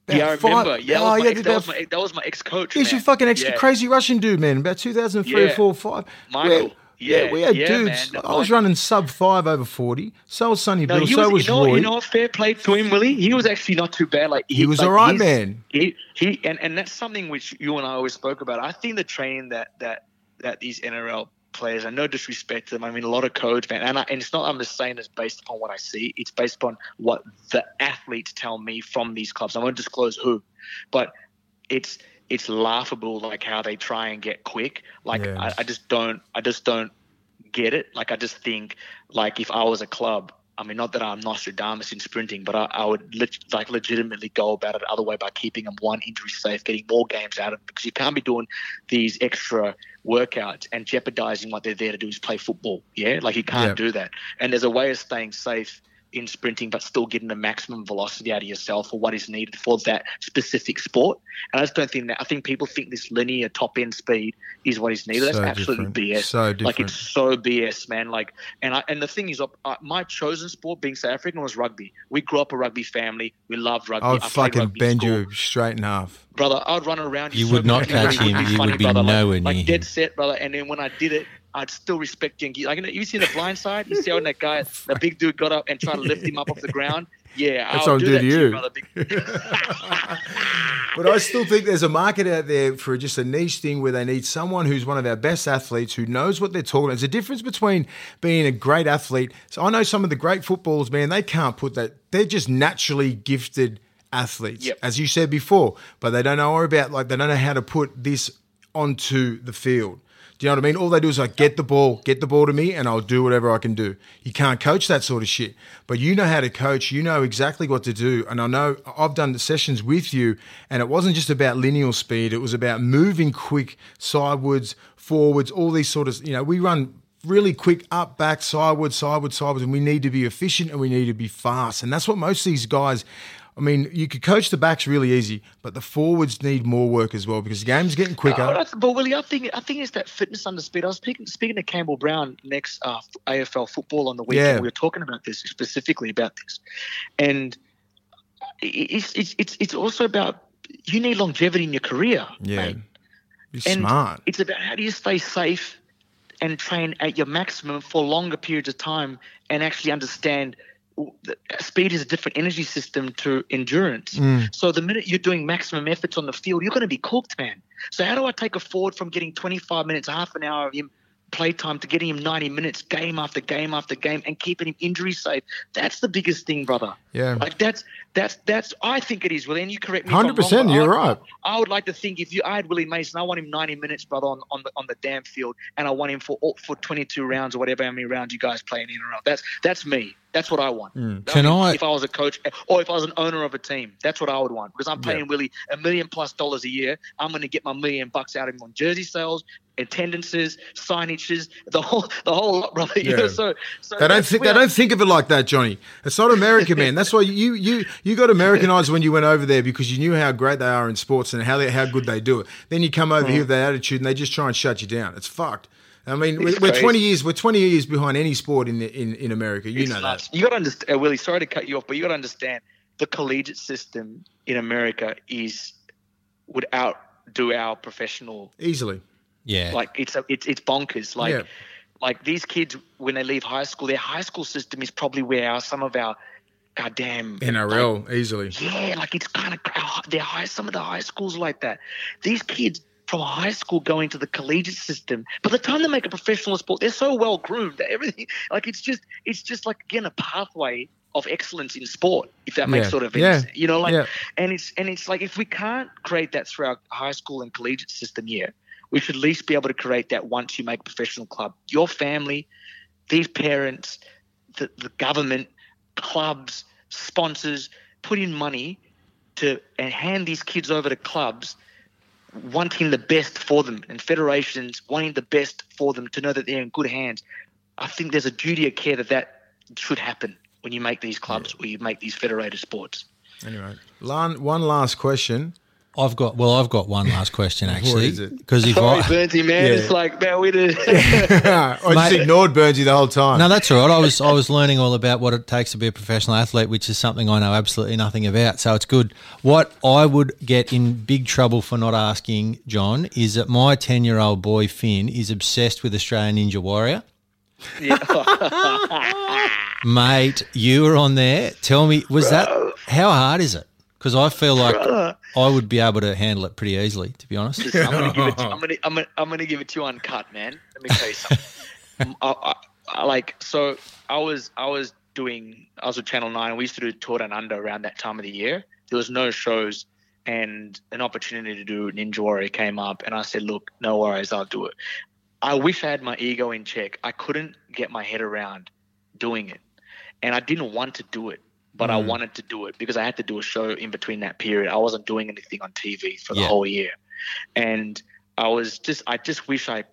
about yeah, I five- remember. Yeah, that, oh, was my yeah, ex, that, was my, that was my ex-coach. He's man. your fucking ex Yeah. crazy Russian dude, man. About 2003 or Yeah. 4 5. Michael. We- Yeah, we had yeah, dudes. man. I was running sub 5 over 40. So was Sonny Bill. he So was, was you know, Roy. you know, fair play to him, Willie. He was actually not too bad. Like He was like, all right, man. He he, and, and that's something which you and I always spoke about. I think the training that that that these NRL players, and no disrespect to them, I mean a lot of codes, man. And, I, and it's not I'm just saying it's based upon what I see. It's based upon what the athletes tell me from these clubs. I won't disclose who, but it's it's laughable like how they try and get quick. Like Yeah. I, I just don't I just don't get it. Like I just think like if I was a club, I mean not that I'm Nostradamus in sprinting, but I, I would lit, like legitimately go about it the other way by keeping them one injury safe, getting more games out of them because you can't be doing these extra workouts and jeopardizing what they're there to do is play football. Yeah, like you can't Yeah. do that. And there's a way of staying safe in sprinting, but still getting the maximum velocity out of yourself for what is needed for that specific sport. And I just don't think that. I think people think this linear top end speed is what is needed. So That's absolutely different. BS. So different. Like it's so BS, man. Like, and I and the thing is, my chosen sport being South African was rugby. We grew up a rugby family. We loved rugby. I would played fucking rugby bend school you straight in half. brother. I'd run around. You so would not quickly, catch it would him. be You funny, would be brother. nowhere like, near like dead set, brother. And then when I did it, I'd still respect you. Like, you seen the blind side? You see how that guy, <laughs> the big dude, got up and tried to lift him up off the ground. Yeah, That's I'll do that to you. brother. <laughs> But I still think there's a market out there for just a niche thing where they need someone who's one of our best athletes who knows what they're talking about. There's a difference between being a great athlete. So I know some of the great footballers, man, they can't put that. They're just naturally gifted athletes, Yep. as you said before, but they don't know about like they don't know how to put this onto the field. Do you know what I mean? All they do is like get the ball, get the ball to me, and I'll do whatever I can do. You can't coach that sort of shit, but you know how to coach. You know exactly what to do. And I know I've done the sessions with you, and it wasn't just about linear speed. It was about moving quick, sidewards, forwards, all these sort of. You know, we run really quick up, back, sideways, sideways, sideways, and we need to be efficient and we need to be fast. And that's what most of these guys. I mean, you could coach the backs really easy, but the forwards need more work as well because the game's getting quicker. That's- but Willie, I think I think it's that fitness under speed. I was speaking, speaking to Campbell Brown next uh, AFL football on the weekend. Yeah. We were talking about this specifically about this, and it's it's it's it's also about you need longevity in your career. Yeah. mate. Be And smart. It's about how do you stay safe and train at your maximum for longer periods of time and actually understand speed is a different energy system to endurance. Mm. So the minute you're doing maximum efforts on the field, you're going to be cooked, man. So how do I take a forward from getting 25 minutes, half an hour of him playtime to getting him 90 minutes, game after game after game, and keeping him injury safe? That's the biggest thing, brother. Yeah. Like that's that's that's I think it is, Willie. And you correct me. if I'm wrong, 100%, you're I- right. I would like to think if you I had Willie Mason, I want him 90 minutes, brother, on, on the on the damn field, and I want him for for 22 rounds or whatever how many rounds you guys play in a row. That's that's me. That's what I want. Hmm. Can I- If I was a coach or if I was an owner of a team, that's what I would want because I'm paying Willie a million plus dollars a year. I'm going to get my million bucks out of him on jersey sales, attendances, signages, the whole the whole lot, brother. <laughs> You Yeah. know, so so They don't think they don't think of it like that, Johnny. It's not America, <laughs> man. That's why you you you got Americanized <laughs> when you went over there because you knew how great they are in sports and how they, how good they do it. Then you come over here with that attitude and they just try and shut you down. It's fucked. I mean, we're, It's we're crazy. twenty years we're twenty years behind any sport in the, in in America. You It's know nuts. that. You got to understand, uh, Willie. Sorry to cut you off, but you got to understand the collegiate system in America is would outdo our professional. Easily. Yeah. Like it's a, it's it's bonkers. Like Yeah. like these kids when they leave high school, their high school system is probably where our, some of our goddamn NRL easily. yeah, like it's kind of uh, they're high. Some of the high schools like that. These kids from high school going to the collegiate system. By the time they make a professional sport, they're so well groomed that everything <laughs> like it's just it's just like again a pathway of excellence in sport. If that makes Yeah. sort of Yeah. sense. you know like Yeah. and it's and it's like if we can't create that through our high school and collegiate system here, we should at least be able to create that once you make a professional club. Your family, these parents, the, the government, clubs, sponsors put in money to and hand these kids over to clubs wanting the best for them and federations wanting the best for them to know that they're in good hands. I think there's a duty of care that that should happen when you make these clubs or you make these federated sports. Anyway, Lan, one last question. I've got well, I've got one last question <laughs> actually. Because if Sorry, I Burnsy, man. Yeah. It's like, man, we did. <laughs> I just Mate- ignored Burnsy the whole time. no, that's all right. I was I was learning all about what it takes to be a professional athlete, which is something I know absolutely nothing about. So it's good. What I would get in big trouble for not asking John is that my ten year old boy Finn is obsessed with Australian Ninja Warrior. <laughs> Mate, you were on there. Tell me, was that how hard is it? Because I feel like I would be able to handle it pretty easily, to be honest. I'm gonna give it. To, <laughs> I'm gonna. I'm gonna. I'm gonna give it to you uncut, man. Let me tell you something. <laughs> I, I, I, like so. I was. I was doing. I was with Channel Nine. We used to do Tour Down Under around that time of the year. There was no shows, and an opportunity to do Ninja Warrior came up, and I said, "Look, no worries, I'll do it." I wish I had my ego in check. I couldn't get my head around doing it, and I didn't want to do it, but I mm. wanted to do it because I had to do a show in between that period. I wasn't doing anything on TV for the Yeah. whole year, and I was just I just wish I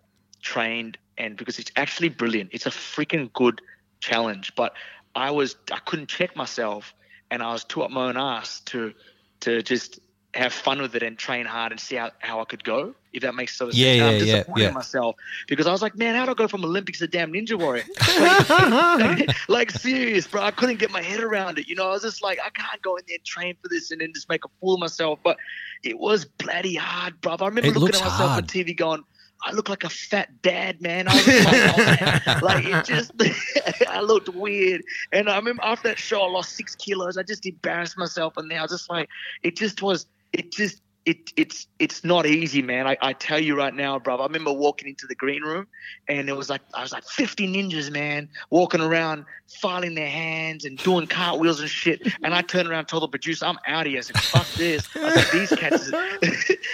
trained and because it's actually brilliant. It's a freaking good challenge, but I was I couldn't check myself, and I was too up my own ass to to just have fun with it and train hard and see how, how I could go. If that makes sort of Yeah, sense. Yeah, I'm yeah, disappointed yeah. in myself because I was like, man, how do I go from Olympics to damn Ninja Warrior? <laughs> Like, like serious, bro. I couldn't get my head around it. You know, I was just like, I can't go in there and train for this and then just make a fool of myself. But it was bloody hard, bro. I remember It looking at myself hard. on TV going, I look like a fat dad, man. I was like, <laughs> like it just, <laughs> I looked weird. And I remember after that show, I lost six kilos. I just embarrassed myself, and then I was just like, it just was, it just, it, it's, it's not easy, man. I, I tell you right now, bro. I remember walking into the green room, and it was like, I was like 50 ninjas, man, walking around, filing their hands and doing cartwheels and shit. And I turned around, and told the producer, I'm out of here. I said, fuck this. I said, these cats,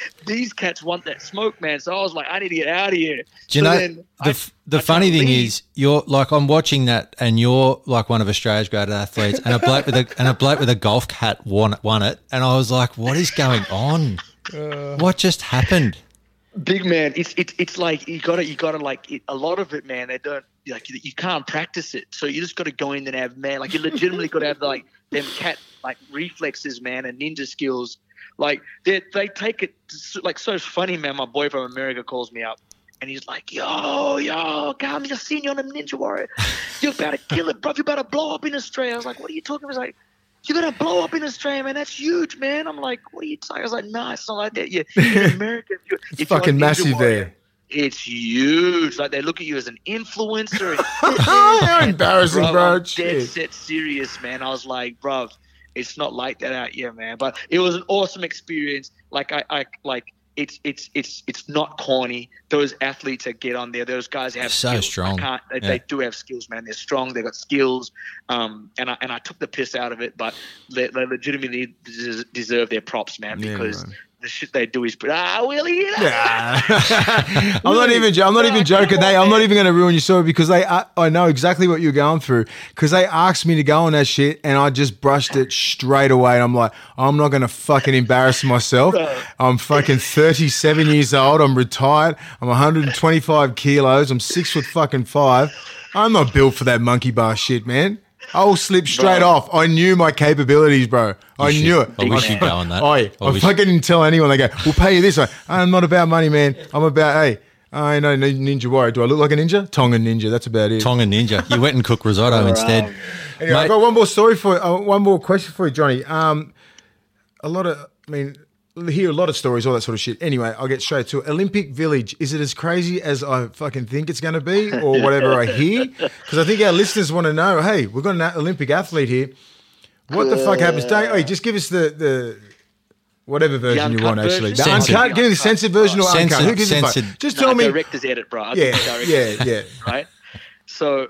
<laughs> these cats want that smoke, man. So I was like, I need to get out of here. Do you So know then the I- the I funny thing leave. is you're like I'm watching that and you're like one of Australia's greatest athletes and a bloke with a and a bloke with a golf hat won won it and I was like what is going on? Uh. what just happened? big man it's it's it's like you gotta you gotta like it, a lot of it man they don't like you, you can't practice it so you just gotta go in and have man like you legitimately gotta have like them cat like reflexes man and ninja skills like they they take it like so funny man my boy from america calls me up and he's like, yo, yo, come, just seen you on the Ninja Warrior. You're about to kill it, bro. You're about to blow up in Australia. I was like, what are you talking about? He's like, you're gonna blow up in Australia, man. That's huge, man. I'm like, what are you talking? I was like, nah, it's not like that. Yeah, <laughs> in America, if you're, It's if you're fucking massive Warrior, there. It's huge. Like they look at you as an influencer. <laughs> How <laughs> embarrassing, Bro, bro. I'm dead set serious, man. I was like, bro, it's not like that out here, man. But it was an awesome experience. Like I, I like it's it's it's it's not corny. Those athletes that get on there, those guys have So skills. strong. They, Yeah. they do have skills, man. They're strong. They've got skills. Um, and I and I took the piss out of it, but they, they legitimately deserve their props, man, Yeah, because man. The shit they do is ah, Willie. <laughs> I'm not even. I'm not even joking. They. I'm not even going to ruin your story because they. I, I know exactly what you're going through because they asked me to go on that shit and I just brushed it straight away. And I'm like, I'm not going to fucking embarrass myself. I'm fucking 37 years old. I'm retired. I'm 125 kilos. I'm six foot fucking five. I'm not built for that monkey bar shit, man. I will slip straight Bro. off. I knew my capabilities, bro. I should- knew it. I wish you'd go on that. I, I I fucking didn't tell anyone. They go, "We'll pay you this." I, I'm not about money, man. I'm about hey. I know Ninja Warrior. Do I look like a ninja? Tongan ninja. That's about it. Tonga Ninja. You went and cooked risotto instead. Anyway, I've got one more story for you. Uh, one more question for you, Johnny. Um, a lot of, I mean, hear a lot of stories, all that sort of shit. Anyway, I'll get straight to it. Olympic Village. Is it as crazy as I fucking think it's going to be, or <laughs> whatever I hear? Because I think our listeners want to know. Hey, we've got an Olympic athlete here. What the fuck happens? Don't, hey, just give us the the. Whatever version you want, actually. The version? Censored. uncut, give me the censored version or Censored, uncut. Who gives a fuck? Just No, tell me. director's edit, bro. I Yeah, yeah, yeah. Right. So,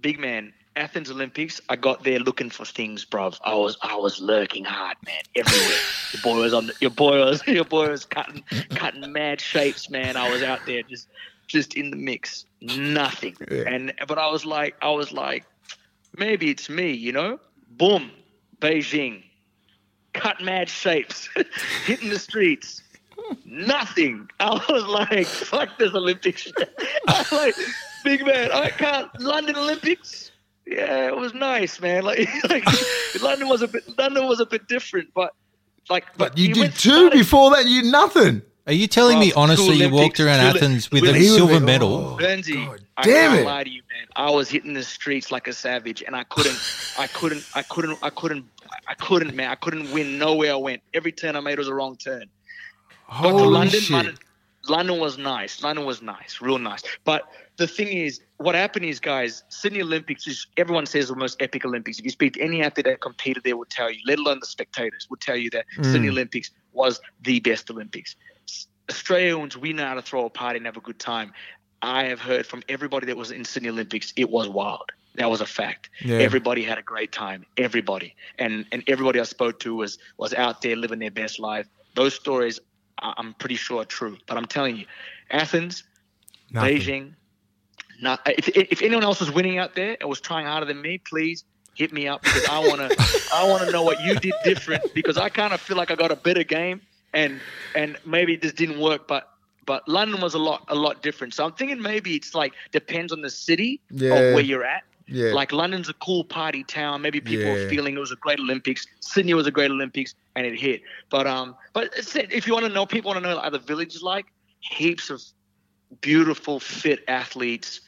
big man, Athens Olympics. I got there looking for things, bruv. I was I was lurking hard, man, everywhere. <laughs> your boy was on. The, your boy was <laughs> your boy was cutting cutting mad shapes, man. I was out there just just in the mix, nothing. And but I was like I was like, maybe it's me, you know. Boom, Beijing, cut mad shapes, <laughs> hitting the streets nothing. I was like, fuck this Olympics. I was like, big man, I can't. London Olympics. Yeah, it was nice, man. Like, <laughs> like London was a bit, London was a bit different, but like, But you did two started- before that. You nothing. Are you telling me honestly you walked around two Athens with Willie- a silver like, medal? oh. Burnsy, God I damn can't it. lie to you, man. I was hitting the streets like a savage, and I couldn't, I couldn't, I couldn't, I couldn't, I couldn't, man. I couldn't win nowhere I went. Every turn I made was a wrong turn. But to London, shit. London, London was nice. London was nice, real nice. But the thing is, what happened is, guys, Sydney Olympics is everyone says the most epic Olympics. If you speak to any athlete that competed there, will tell you, let alone the spectators, will tell you that hmm. Sydney Olympics was the best Olympics. Australians, we know how to throw a party and have a good time. I have heard from everybody that was in Sydney Olympics, it was wild. That was a fact. Yeah. Everybody had a great time. Everybody, and and everybody I spoke to was was out there living their best life. Those stories, I- I'm pretty sure are true. But I'm telling you, Athens, Nothing. Beijing. Not if, if anyone else was winning out there and was trying harder than me, please hit me up because I wanna I wanna know what you did different because I kind of feel like I got a better game and and maybe this didn't work, but but London was a lot a lot different. So I'm thinking maybe it's like depends on the city Yeah. of where you're at. Yeah. Like London's a cool party town. Maybe people Yeah. are feeling it was a great Olympics. Sydney was a great Olympics, and it hit. But um, but if you want to know, people want to know how the village is like. Heaps of beautiful, fit athletes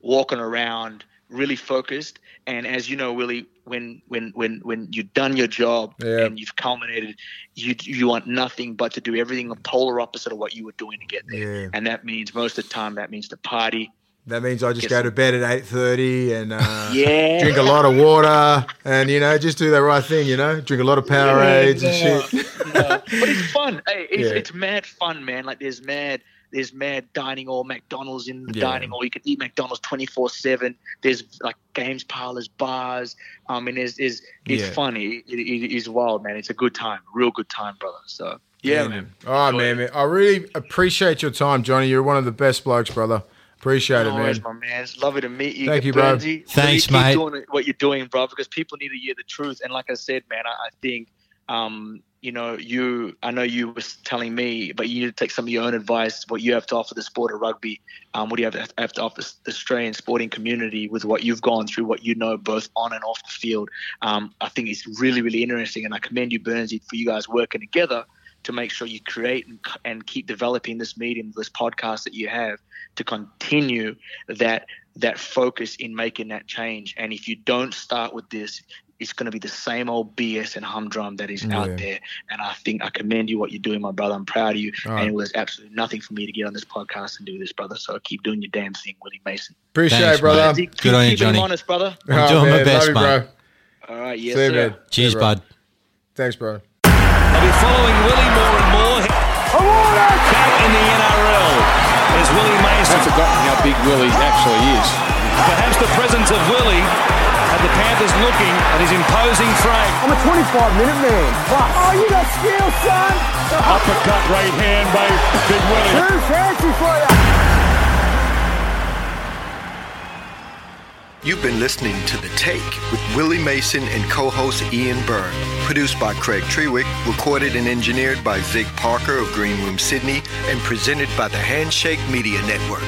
walking around, really focused. And as you know, Willie, when when when when you've done your job Yeah. and you've culminated, you you want nothing but to do everything the polar opposite of what you were doing to get there. And that means most of the time that means to party. That means I just Get go to bed at eight thirty and uh, <laughs> Yeah. drink a lot of water and you know just do the right thing. You know, drink a lot of Powerades and shit. Yeah. But it's fun. Hey, <laughs> it's, Yeah. it's mad fun, man. Like there's mad there's mad dining or McDonald's in the Yeah. dining hall. You can eat McDonald's twenty four seven. There's like games parlors, bars. I mean, it's it's, it's Yeah. funny. It, it is wild, man. It's a good time, real good time, brother. So yeah, man. All right, man, man. I really appreciate your time, Johnny. You're one of the best blokes, brother. Appreciate No it, man. my man. It's lovely to meet you. Thank you, bro. Burnsy. Thanks, really mate. keep Doing what you're doing, bro, because people need to hear the truth. And like I said, man, I, I think, um, you know, you. I know you was telling me, but you need to take some of your own advice. What you have to offer the sport of rugby. Um, what do you have to, have to offer the Australian sporting community with what you've gone through, what you know, both on and off the field. Um, I think it's really, really interesting, and I commend you, Burnsy, for you guys working together to make sure you create and, and keep developing this medium, this podcast that you have, to continue that that focus in making that change. And if you don't start with this, it's going to be the same old BS and humdrum that is Yeah. out there. And I think I commend you what you're doing, my brother. I'm proud of you. All right. And it was absolutely nothing for me to get on this podcast and do this, brother. So keep doing your damn thing, Willie Mason. Appreciate Thanks, it, brother. mate. Keep, Good on you, keeping Johnny. honest, brother. Oh, I'm Oh, doing my best, love you, bro. All right, yes, See you, sir. man. Cheers, See bud. Thanks, bro. They'll be following Willie more and more. Back in the NRL is Willie Mason. I've forgotten how big Willie actually is. Perhaps the presence of Willie had the Panthers looking at his imposing frame. I'm a 25 minute man. Plus. Oh, you got skill, son. Uppercut right hand by Big Willie. Too fancy for you. You've been listening to The Take with Willie Mason and co-host Ian Byrne. Produced by Craig Trewick, recorded and engineered by Zig Parker of Green Room Sydney, and presented by the Handshake Media Network.